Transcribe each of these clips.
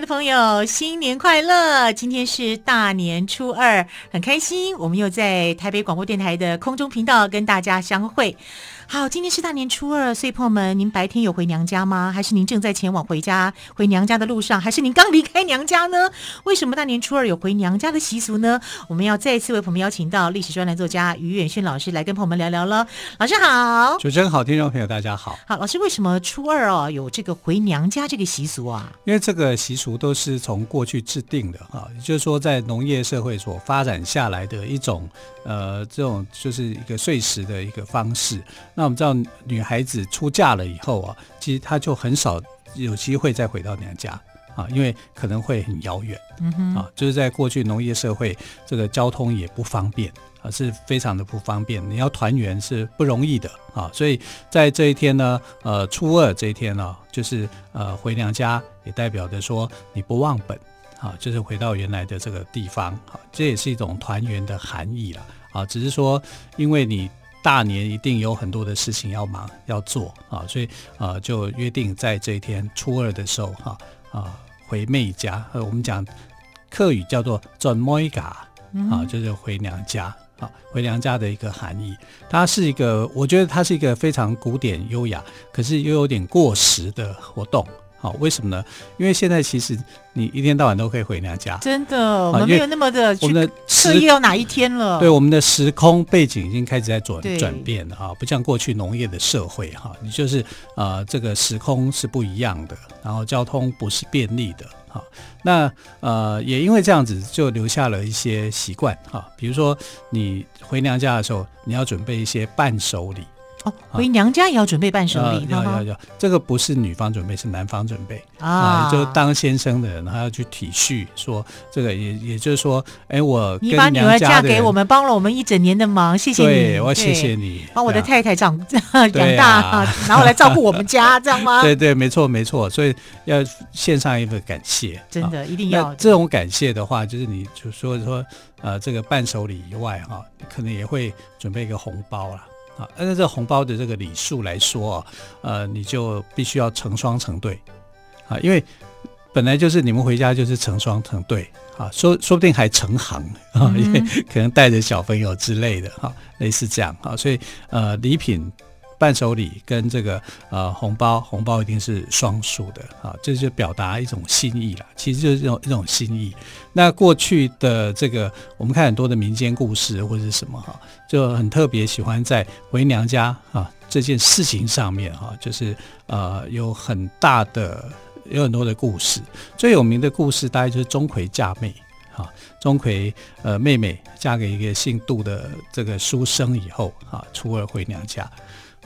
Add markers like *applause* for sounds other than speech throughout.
的朋友，新年快乐！今天是大年初二，很开心，我们又在台北广播电台的空中频道跟大家相会。好，今天是大年初二，所以朋友们，您白天有回娘家吗？还是您正在前往回家回娘家的路上？还是您刚离开娘家呢？*laughs* 为什么大年初二有回娘家的习俗呢？我们要再一次为朋友们邀请到历史专栏作家于远逊老师来跟朋友们聊聊了。老师好，主持人好，听众朋友大家好。好，老师为什么初二哦有这个回娘家这个习俗啊？因为这个习俗都是从过去制定的啊，也就是说在农业社会所发展下来的一种呃这种就是一个碎石的一个方式。那我们知道，女孩子出嫁了以后啊，其实她就很少有机会再回到娘家啊，因为可能会很遥远，嗯哼，啊，就是在过去农业社会，这个交通也不方便啊，是非常的不方便。你要团圆是不容易的啊，所以在这一天呢，呃，初二这一天呢，就是呃回娘家，也代表着说你不忘本啊，就是回到原来的这个地方啊，这也是一种团圆的含义了啊，只是说因为你。大年一定有很多的事情要忙要做啊，所以啊、呃、就约定在这一天初二的时候哈啊，啊回妹家，呃我们讲客语叫做转妹家啊，就是回娘家啊，回娘家的一个含义。它是一个，我觉得它是一个非常古典优雅，可是又有点过时的活动。好，为什么呢？因为现在其实你一天到晚都可以回娘家，真的，我们没有那么的我们的特意要哪一天了。对，我们的时空背景已经开始在转转变了哈，不像过去农业的社会哈，你就是呃这个时空是不一样的，然后交通不是便利的哈。那呃也因为这样子，就留下了一些习惯哈，比如说你回娘家的时候，你要准备一些伴手礼。哦，回娘家也要准备伴手礼，要要要，这个不是女方准备，是男方准备啊。就当先生的人，他要去体恤，说这个也也就是说，哎，我你把女儿嫁给我们，帮了我们一整年的忙，谢谢你，我谢谢你，帮我的太太长养大，然后来照顾我们家，这样吗？*laughs* 对对，没错没错，所以要献上一份感谢，真的一定要。这种感谢的话，就是你就说说呃，这个伴手礼以外哈，可能也会准备一个红包啦。啊，按照这个红包的这个礼数来说啊，呃，你就必须要成双成对，啊，因为本来就是你们回家就是成双成对，啊，说说不定还成行啊，因为可能带着小朋友之类的，哈，类似这样啊，所以呃，礼品。伴手礼跟这个呃红包，红包一定是双数的啊，这就表达一种心意了。其实就是一种一种心意。那过去的这个，我们看很多的民间故事或者是什么哈，就很特别喜欢在回娘家啊这件事情上面哈，就是呃有很大的有很多的故事。最有名的故事大概就是钟馗嫁妹啊，钟馗呃妹妹嫁给一个姓杜的这个书生以后啊，初二回娘家。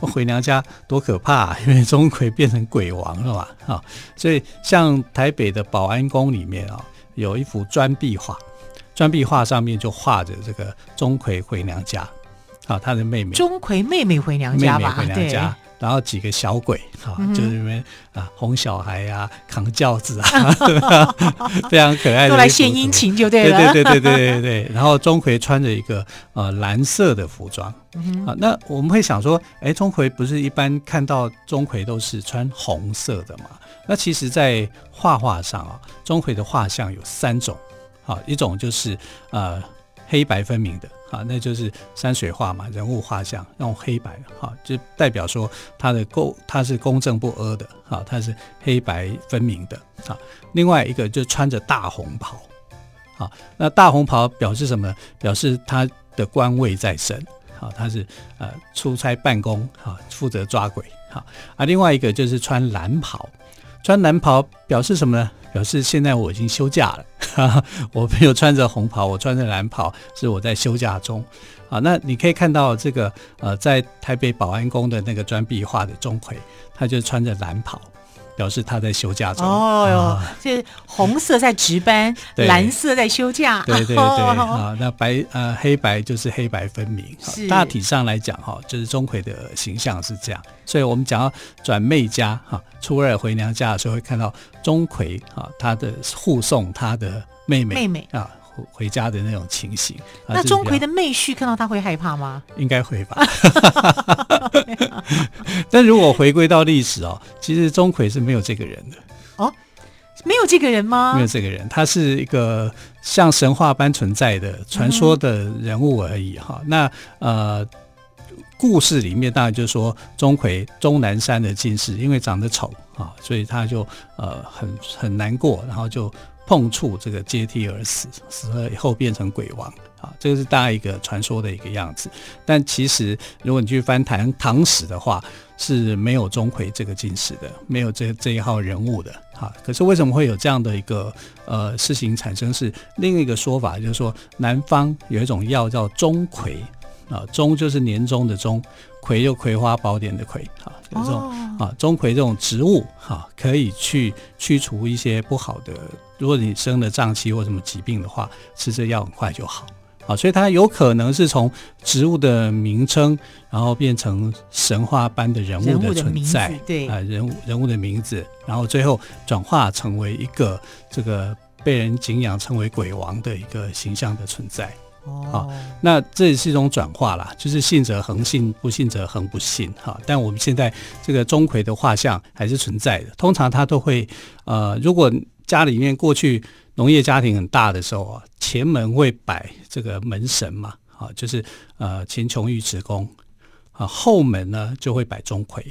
回娘家多可怕啊！因为钟馗变成鬼王了嘛，啊，所以像台北的保安宫里面啊，有一幅砖壁画，砖壁画上面就画着这个钟馗回娘家，啊，他的妹妹。钟馗妹妹回娘家吧？妹妹回娘家。然后几个小鬼啊，就是里面啊哄小孩啊，扛轿子啊，*laughs* 非常可爱的。都来献殷勤就对了。对对对对对对对。*laughs* 然后钟馗穿着一个呃蓝色的服装啊，那我们会想说，哎，钟馗不是一般看到钟馗都是穿红色的嘛？那其实，在画画上啊，钟馗的画像有三种啊，一种就是呃黑白分明的。啊，那就是山水画嘛，人物画像用黑白，哈，就代表说他的公他是公正不阿的，哈，他是黑白分明的，啊，另外一个就穿着大红袍，啊，那大红袍表示什么？表示他的官位在身，啊，他是呃出差办公，啊，负责抓鬼，哈，啊，另外一个就是穿蓝袍，穿蓝袍表示什么呢？表示现在我已经休假了，哈哈，我没有穿着红袍，我穿着蓝袍，是我在休假中。啊，那你可以看到这个呃，在台北保安宫的那个砖壁画的钟馗，他就穿着蓝袍，表示他在休假中。哦哟，这、啊、红色在值班，*laughs* 蓝色在休假。对对对，啊，那白呃黑白就是黑白分明。是大体上来讲哈，就是钟馗的形象是这样。所以我们讲到转妹家哈，初二回娘家的时候会看到钟馗啊，他的护送他的妹妹妹妹啊。回家的那种情形，那钟馗的妹婿看到他会害怕吗？应该会吧。*laughs* 但如果回归到历史哦，其实钟馗是没有这个人的哦，没有这个人吗？没有这个人，他是一个像神话般存在的传说的人物而已哈。嗯、那呃，故事里面当然就是说钟馗终南山的进士，因为长得丑啊，所以他就呃很很难过，然后就。碰触这个阶梯而死，死了以后变成鬼王啊，这个是大概一个传说的一个样子。但其实如果你去翻唐唐史的话，是没有钟馗这个进士的，没有这这一号人物的啊。可是为什么会有这样的一个呃事情产生？是另一个说法，就是说南方有一种药叫钟馗啊，钟就是年终的钟，馗就葵花宝典的葵啊，有这种、哦、啊钟馗这种植物哈，可以去驱除一些不好的。如果你生了胀气或什么疾病的话，吃这药很快就好。啊，所以它有可能是从植物的名称，然后变成神话般的人物的存在，对啊，人物人物的名字，然后最后转化成为一个这个被人敬仰称为鬼王的一个形象的存在。哦，好，那这也是一种转化啦，就是信者恒信，不信者恒不信。哈，但我们现在这个钟馗的画像还是存在的，通常他都会呃，如果。家里面过去农业家庭很大的时候啊，前门会摆这个门神嘛，啊，就是呃秦琼玉慈公啊，后门呢就会摆钟馗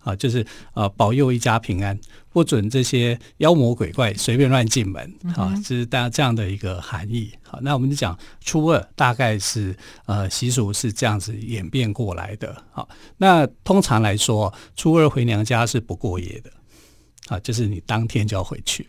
啊，就是呃保佑一家平安，不准这些妖魔鬼怪随便乱进门啊，这是大家这样的一个含义。好，那我们就讲初二大概是呃习俗是这样子演变过来的。好，那通常来说，初二回娘家是不过夜的啊，就是你当天就要回去。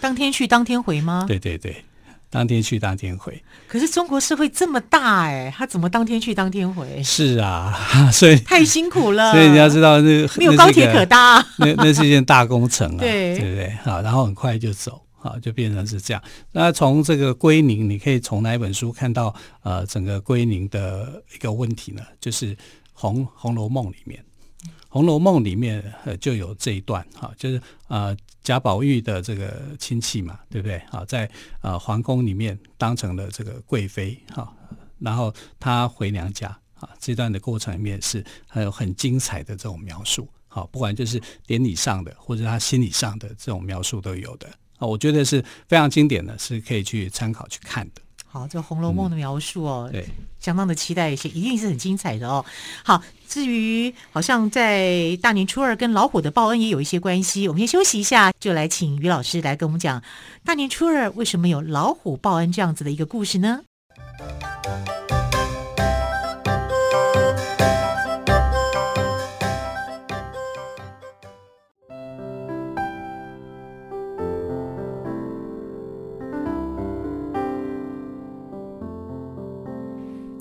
当天去当天回吗？对对对，当天去当天回。可是中国社会这么大哎，他怎么当天去当天回？是啊，*laughs* 所以太辛苦了。所以你要知道，那没有高铁可搭，那那是一件大工程啊，*laughs* 对对不对？好，然后很快就走，好，就变成是这样。那从这个归宁，你可以从哪一本书看到呃整个归宁的一个问题呢？就是《红红楼梦》里面。《红楼梦》里面呃就有这一段哈，就是呃贾宝玉的这个亲戚嘛，对不对？啊，在啊皇宫里面当成了这个贵妃哈，然后她回娘家啊，这段的过程里面是还有很精彩的这种描述，好，不管就是典礼上的或者他心理上的这种描述都有的啊，我觉得是非常经典的，是可以去参考去看的。好，这《红楼梦》的描述哦，嗯、对，相当的期待一些，一定是很精彩的哦。好，至于好像在大年初二跟老虎的报恩也有一些关系，我们先休息一下，就来请于老师来跟我们讲大年初二为什么有老虎报恩这样子的一个故事呢？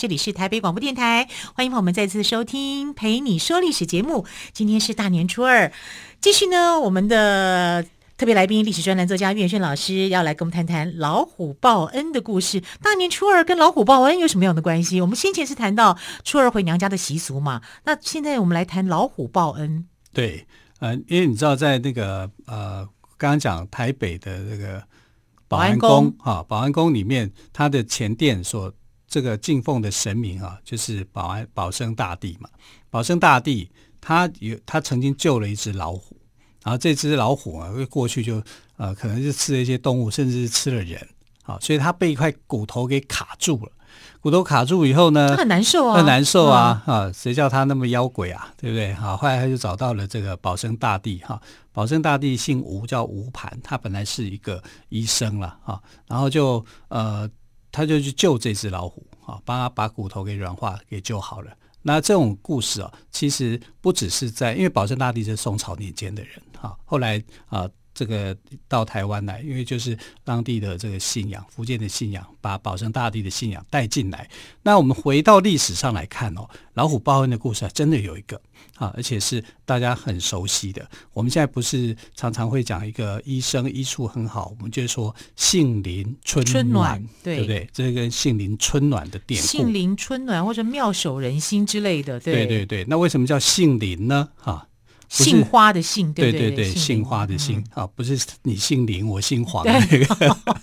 这里是台北广播电台，欢迎朋友们再次收听《陪你说历史》节目。今天是大年初二，继续呢，我们的特别来宾历史专栏作家岳轩老师要来跟我们谈谈老虎报恩的故事。大年初二跟老虎报恩有什么样的关系？我们先前是谈到初二回娘家的习俗嘛，那现在我们来谈老虎报恩。对，呃，因为你知道，在那个呃，刚刚讲台北的这个保安宫啊，保安宫里面，它的前殿所这个敬奉的神明啊，就是保安保生大帝嘛。保生大帝他有他曾经救了一只老虎，然后这只老虎啊，过去就呃可能是吃了一些动物，甚至是吃了人啊，所以他被一块骨头给卡住了。骨头卡住以后呢，很难受啊，很难受啊！嗯、啊，谁叫他那么妖鬼啊？对不对？好，后来他就找到了这个保生大帝哈。保生大帝姓吴，叫吴盘，他本来是一个医生了哈。然后就呃，他就去救这只老虎啊，帮他把骨头给软化，给救好了。那这种故事啊，其实不只是在，因为保生大帝是宋朝年间的人哈。后来啊。这个到台湾来，因为就是当地的这个信仰，福建的信仰，把保生大帝的信仰带进来。那我们回到历史上来看哦，老虎报恩的故事还真的有一个啊，而且是大家很熟悉的。我们现在不是常常会讲一个医生医术很好，我们就说杏林春暖，对，对不对？这个杏林春暖的典故，杏林春暖或者妙手仁心之类的，对对对对。那为什么叫杏林呢？哈。杏花的杏，对对对，杏花的杏啊，不是你姓林，我姓黄那个，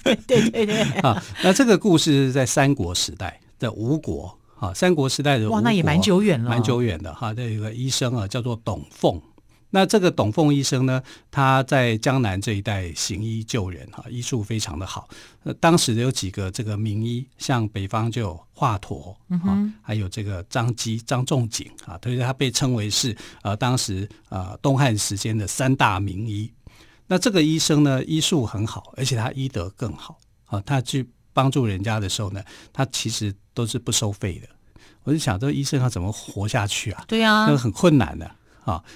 对 *laughs* 对对对 *laughs* 啊。那这个故事是在三国时代的吴国啊，三国时代的吴国，哇，那也蛮久远了，蛮久远的哈。这有个医生啊，叫做董奉。那这个董凤医生呢，他在江南这一带行医救人哈，医术非常的好。呃，当时有几个这个名医，像北方就有华佗，嗯哼，还有这个张机、张仲景啊，所以他被称为是呃当时呃东汉时间的三大名医。那这个医生呢，医术很好，而且他医德更好啊。他去帮助人家的时候呢，他其实都是不收费的。我就想，这个医生他怎么活下去啊？对啊，那很困难的。啊，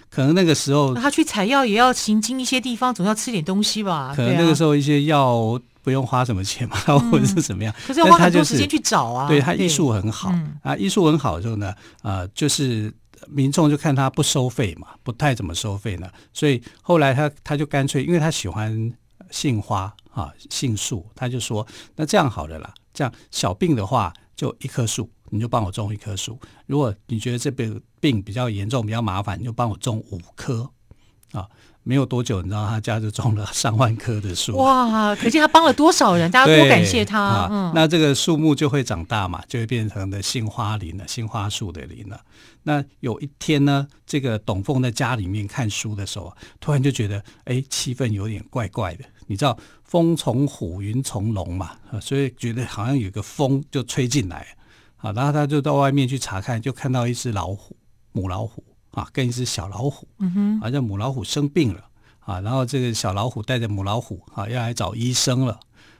可能那个时候他去采药也要行经一些地方，总要吃点东西吧。可能那个时候一些药不用花什么钱嘛，嗯、*laughs* 或者是怎么样。可是要花很多时间去找啊。对，他医术很好、嗯、啊，医术很好之后呢，呃，就是民众就看他不收费嘛，不太怎么收费呢，所以后来他他就干脆，因为他喜欢杏花啊，杏树，他就说那这样好了啦，这样小病的话就一棵树。你就帮我种一棵树。如果你觉得这个病比较严重、比较麻烦，你就帮我种五棵啊。没有多久，你知道他家就种了 *laughs* 上万棵的树。哇！可见他帮了多少人，大家多感谢他。啊嗯、那这个树木就会长大嘛，就会变成的杏花林了，杏花树的林了。那有一天呢，这个董凤在家里面看书的时候，突然就觉得，哎，气氛有点怪怪的。你知道风从虎，云从龙嘛，所以觉得好像有个风就吹进来。啊，然后他就到外面去查看，就看到一只老虎，母老虎啊，跟一只小老虎，嗯哼，好像母老虎生病了啊，然后这个小老虎带着母老虎啊，要来找医生了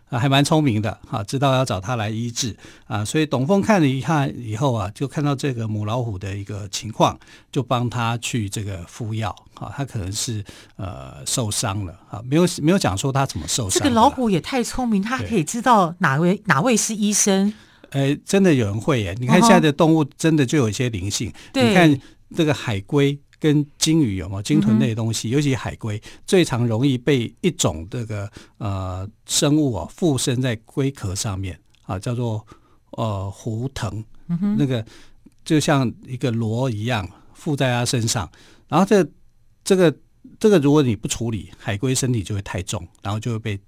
啊，还蛮聪明的啊，知道要找他来医治啊，所以董峰看了一看以后啊，就看到这个母老虎的一个情况，就帮他去这个敷药啊，他可能是呃受伤了啊，没有没有讲说他怎么受伤。这个老虎也太聪明，他可以知道哪位哪位是医生。哎，真的有人会耶！你看现在的动物真的就有一些灵性。Uh-huh. 你看这个海龟跟鲸鱼有没有鲸豚类的东西？Uh-huh. 尤其海龟最常容易被一种这个呃生物啊附身在龟壳上面啊，叫做呃狐腾，uh-huh. 那个就像一个螺一样附在它身上。然后这这个这个如果你不处理，海龟身体就会太重，然后就会被。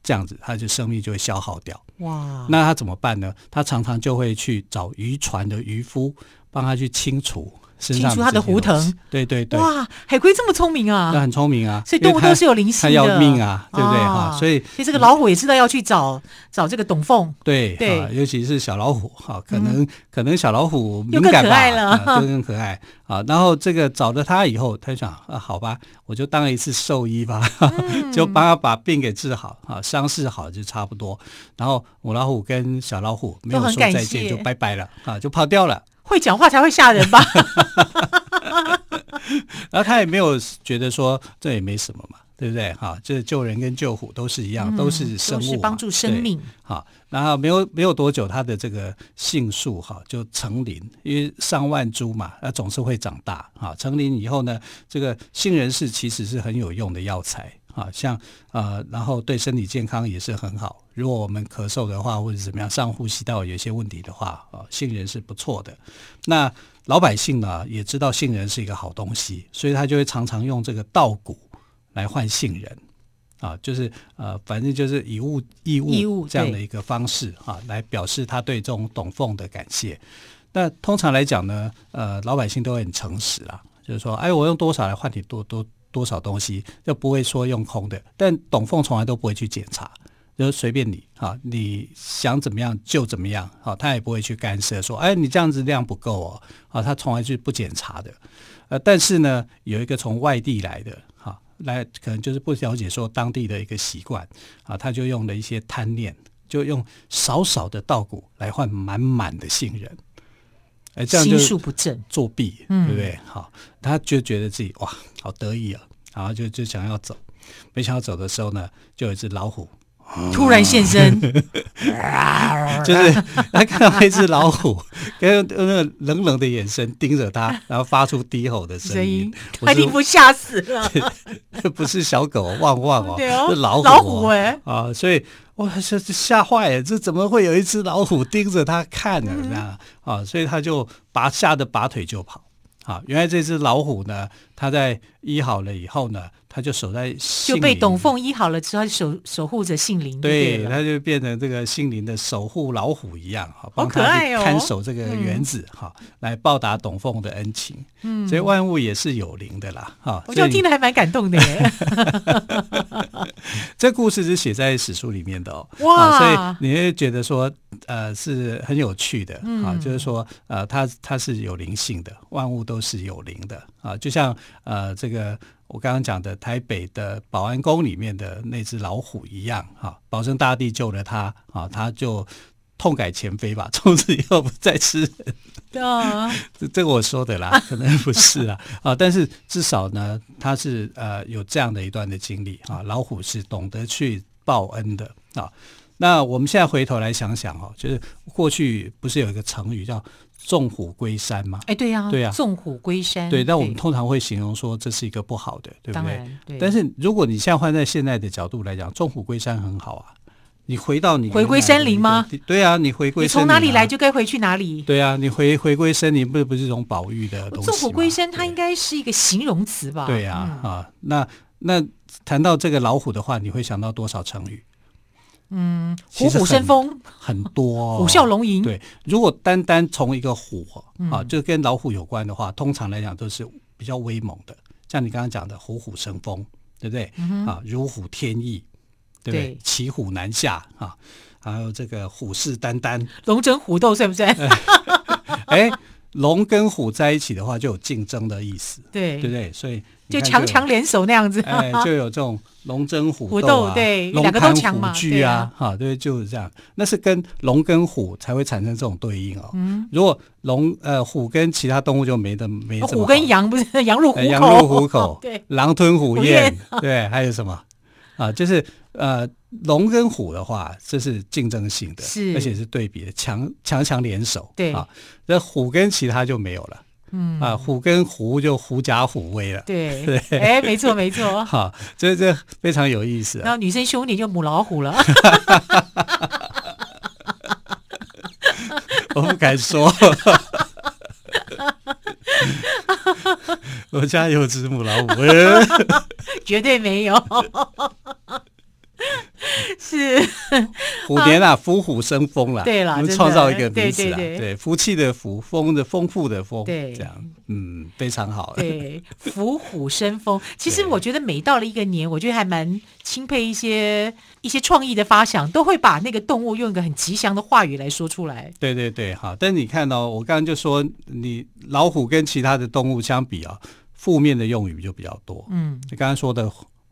这样子，它就生命就会消耗掉。哇！那他怎么办呢？他常常就会去找渔船的渔夫，帮他去清除。清除它的胡藤，对对对，哇，海龟这么聪明啊，那很聪明啊，所以动物都是有灵性的，要命啊，对不对？哈？所以，所以这个老虎也知道要去找找这个董凤，对对，尤其是小老虎哈，可能可能小老虎敏感吧，就更可爱。啊。然后这个找了他以后，他就想啊，好吧，我就当一次兽医吧，*laughs* 就帮他把病给治好啊，伤势好就差不多。然后母老虎跟小老虎没有说再见，就拜拜了啊，就跑掉了。会讲话才会吓人吧？*laughs* 然后他也没有觉得说这也没什么嘛，对不对？哈，就是救人跟救虎都是一样，嗯、都是生物，都是帮助生命。好，然后没有没有多久，他的这个杏树哈就成林，因为上万株嘛，那总是会长大。哈，成林以后呢，这个杏仁是其实是很有用的药材。啊，像呃，然后对身体健康也是很好。如果我们咳嗽的话，或者怎么样，上呼吸道有些问题的话，啊，杏仁是不错的。那老百姓呢，也知道杏仁是一个好东西，所以他就会常常用这个稻谷来换杏仁，啊，就是呃，反正就是以物易物，这样的一个方式啊，来表示他对这种董奉的感谢。那通常来讲呢，呃，老百姓都会很诚实啦，就是说，哎，我用多少来换你多多。多少东西就不会说用空的，但董凤从来都不会去检查，就随便你哈，你想怎么样就怎么样，好，他也不会去干涉说，哎，你这样子量不够哦，啊，他从来就不检查的。呃，但是呢，有一个从外地来的哈，来可能就是不了解说当地的一个习惯啊，他就用了一些贪念，就用少少的稻谷来换满满的杏仁，哎，这样就心术不正，作弊，对不对？好，他就觉得自己哇，好得意啊，然后就就想要走，没想到走的时候呢，就有一只老虎。突然现身，*laughs* 就是他看到一只老虎，*laughs* 跟那个冷冷的眼神盯着他，然后发出低吼的声音，他一定不吓死了。*laughs* 不是小狗旺旺哦，哦是老虎，老虎哎、欸、啊！所以哇，这吓坏了，这怎么会有一只老虎盯着他看呢？嗯、啊，所以他就拔吓得拔腿就跑。啊，原来这只老虎呢，它在医好了以后呢，他就守在，就被董凤医好了之后，守守护着杏林。对，他就变成这个杏林的守护老虎一样，哈，好可爱哦，看守这个园子，哈、嗯，来报答董凤的恩情。嗯，所以万物也是有灵的啦，哈。我觉得听得还蛮感动的耶。*laughs* 这故事是写在史书里面的哦，哇，所以你会觉得说，呃，是很有趣的，啊、嗯，就是说，呃，它它是有灵性的，万物都是有灵的啊，就像呃，这个我刚刚讲的台北的保安宫里面的那只老虎一样，哈、啊，保生大帝救了他，啊，他就痛改前非吧，从此以后不再吃人。*laughs* 对啊，*laughs* 这这个我说的啦，可能不是啊，啊，但是至少呢，他是呃有这样的一段的经历啊，老虎是懂得去报恩的啊。那我们现在回头来想想哦，就是过去不是有一个成语叫“纵虎归山”吗？哎，对呀，对呀，纵虎归山。对，但我们通常会形容说这是一个不好的，对不对？对。但是如果你现在换在现在的角度来讲，“纵虎归山”很好啊。你回到你回归森林吗？对啊，你回归。你从哪里来就该回去哪里。对啊，你回回归森林不是不是一种保育的东西？纵虎归山，它应该是一个形容词吧？对啊，嗯、啊，那那谈到这个老虎的话，你会想到多少成语？嗯，虎虎生风很多，哦，*laughs* 虎啸龙吟。对，如果单单从一个虎啊，就跟老虎有关的话，通常来讲都是比较威猛的，像你刚刚讲的虎虎生风，对不对？嗯、啊，如虎添翼，对不对？骑虎难下啊，还有这个虎视眈眈，龙争虎斗，算不算？*laughs* 哎，龙跟虎在一起的话，就有竞争的意思，对，对不对？所以就强强联手那样子，哎，就有这种。龙争虎斗，啊虎斗，对，龙两个都强嘛，虎踞啊，哈，对，就是这样。那是跟龙跟虎才会产生这种对应哦。嗯，如果龙呃虎跟其他动物就没得没。虎跟羊不是羊入虎口，羊入虎口，*laughs* 对，狼吞虎咽，对，还有什么啊？就是呃龙跟虎的话，这是竞争性的，是，而且是对比的，强强强联手，对啊，那虎跟其他就没有了。嗯啊，虎跟狐就狐假虎威了。对对，哎，没错没错。*laughs* 好，这这非常有意思。然后女生凶点就母老虎了。我不敢说。*laughs* 我家有只母老虎。*laughs* 绝对没有。是虎年啊，虎虎生风了。对了，我们创造一个名词啊，对，福气的福，丰的丰富的丰，对，这样，嗯，非常好。对，虎虎生风。*laughs* 其实我觉得每到了一个年，我觉得还蛮钦佩一些一些创意的发想，都会把那个动物用一个很吉祥的话语来说出来。对对对，好。但你看哦，我刚刚就说，你老虎跟其他的动物相比啊，负面的用语就比较多。嗯，你刚刚说的。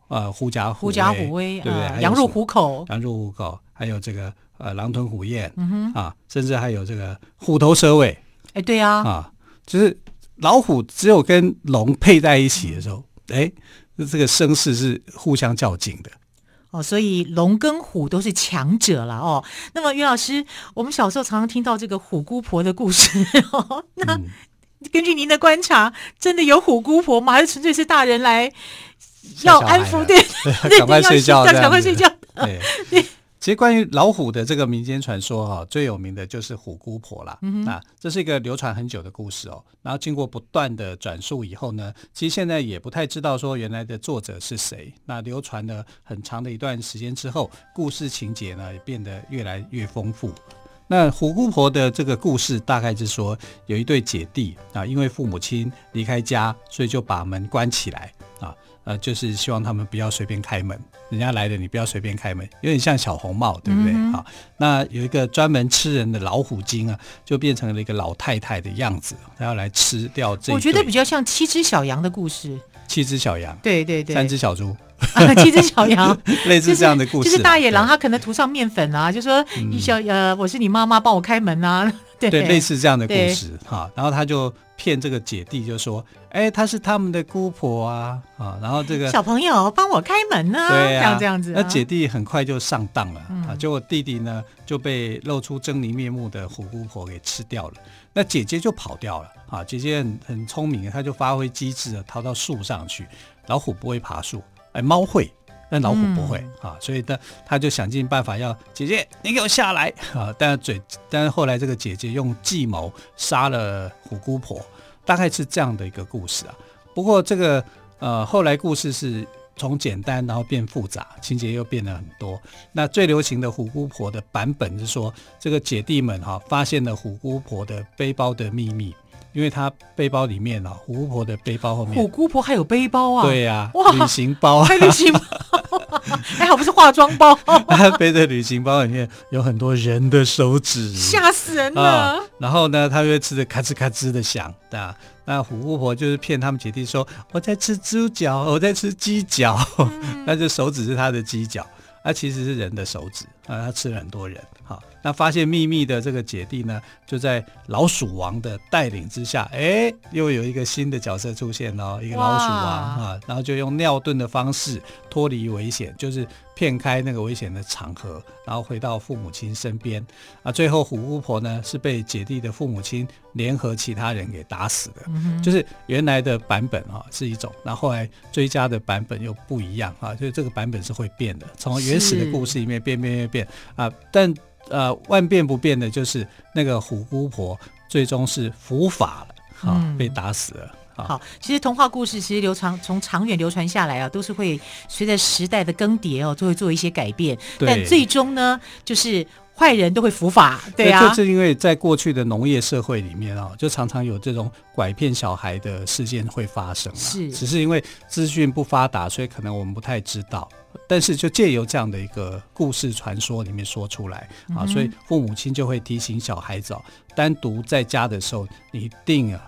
呃，狐假虎狐假虎威，对不对？羊入虎口，羊入虎口，还有这个呃，狼吞虎咽，啊，甚至还有这个虎头蛇尾，哎，对呀，啊，就是老虎只有跟龙配在一起的时候，哎，这个声势是互相较劲的。哦，所以龙跟虎都是强者了哦。那么袁老师，我们小时候常常听到这个虎姑婆的故事，哦、那、嗯、根据您的观察，真的有虎姑婆吗？还是纯粹是大人来？要安抚，*laughs* 对，赶快睡觉，赶快睡觉。对。*laughs* 其实关于老虎的这个民间传说哈，最有名的就是虎姑婆啦。嗯，那这是一个流传很久的故事哦。然后经过不断的转述以后呢，其实现在也不太知道说原来的作者是谁。那流传了很长的一段时间之后，故事情节呢也变得越来越丰富。那虎姑婆的这个故事大概是说，有一对姐弟啊，因为父母亲离开家，所以就把门关起来啊。呃，就是希望他们不要随便开门，人家来了你不要随便开门，有点像小红帽，对不对？好、嗯，那有一个专门吃人的老虎精啊，就变成了一个老太太的样子，她要来吃掉这。我觉得比较像七只小羊的故事。七只小羊，对对对，三只小猪，啊、*laughs* 七只小羊，*laughs* 类似这样的故事。就是、就是、大野狼，他可能涂上面粉啊，就说你小呃，我是你妈妈，帮我开门啊。*laughs* 对，对，类似这样的故事哈。然后他就骗这个姐弟，就说：“哎，她是他们的姑婆啊啊。”然后这个小朋友帮我开门呢、啊，对啊，这样这样子、啊。那姐弟很快就上当了、嗯、啊，结果弟弟呢就被露出狰狞面目的虎姑婆给吃掉了。那姐姐就跑掉了啊！姐姐很很聪明，她就发挥机智的逃到树上去。老虎不会爬树，哎，猫会，但老虎不会、嗯、啊，所以呢他就想尽办法要姐姐，你给我下来啊！但是嘴，但是后来这个姐姐用计谋杀了虎姑婆，大概是这样的一个故事啊。不过这个呃，后来故事是。从简单然后变复杂，情节又变了很多。那最流行的虎姑婆的版本是说，这个姐弟们哈、啊、发现了虎姑婆的背包的秘密，因为他背包里面啊，虎姑婆的背包后面，虎姑婆还有背包啊？对呀、啊，旅行包，还旅行包，还 *laughs* 好不是化妆包。*laughs* 她背着旅行包里面有很多人的手指，吓死人了、啊。然后呢，她就会吃的咔吱咔吱的响，对啊？那虎姑婆就是骗他们姐弟说，我在吃猪脚，我在吃鸡脚，嗯、*laughs* 那就手指是他的鸡脚，那其实是人的手指啊，他吃了很多人。好，那发现秘密的这个姐弟呢，就在老鼠王的带领之下，哎，又有一个新的角色出现了，一个老鼠王啊，然后就用尿遁的方式脱离危险，就是。骗开那个危险的场合，然后回到父母亲身边啊。最后虎姑婆呢是被姐弟的父母亲联合其他人给打死的。嗯、就是原来的版本啊是一种，那后，后来追加的版本又不一样啊。所以这个版本是会变的，从原始的故事里面变变变变啊。但呃万变不变的就是那个虎姑婆最终是伏法了啊，被打死了。好，其实童话故事其实流传从长远流传下来啊，都是会随着时代的更迭哦，都会做一些改变。但最终呢，就是坏人都会伏法，对啊。就是因为在过去的农业社会里面啊，就常常有这种拐骗小孩的事件会发生。是，只是因为资讯不发达，所以可能我们不太知道。但是就借由这样的一个故事传说里面说出来啊，所以父母亲就会提醒小孩子哦，单独在家的时候，你一定啊。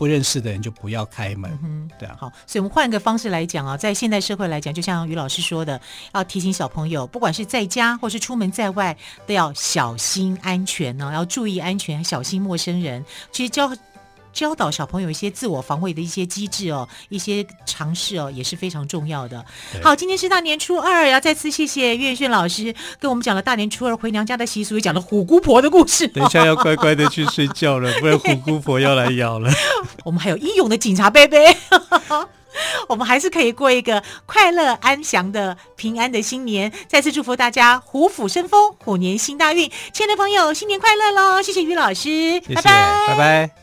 不认识的人就不要开门，嗯、对啊。好，所以我们换一个方式来讲啊，在现代社会来讲，就像于老师说的，要提醒小朋友，不管是在家或是出门在外，都要小心安全呢、啊，要注意安全，小心陌生人。其实教。教导小朋友一些自我防卫的一些机制哦，一些尝试哦，也是非常重要的。好，今天是大年初二，要再次谢谢岳轩老师跟我们讲了大年初二回娘家的习俗，也讲了虎姑婆的故事。等一下 *laughs* 要乖乖的去睡觉了，不然虎姑婆要来咬了。*laughs* 我们还有英勇的警察贝贝，*laughs* 我们还是可以过一个快乐安详的平安的新年。再次祝福大家虎虎生风，虎年新大运。亲爱的朋友，新年快乐喽！谢谢于老师，谢谢，拜拜，拜拜。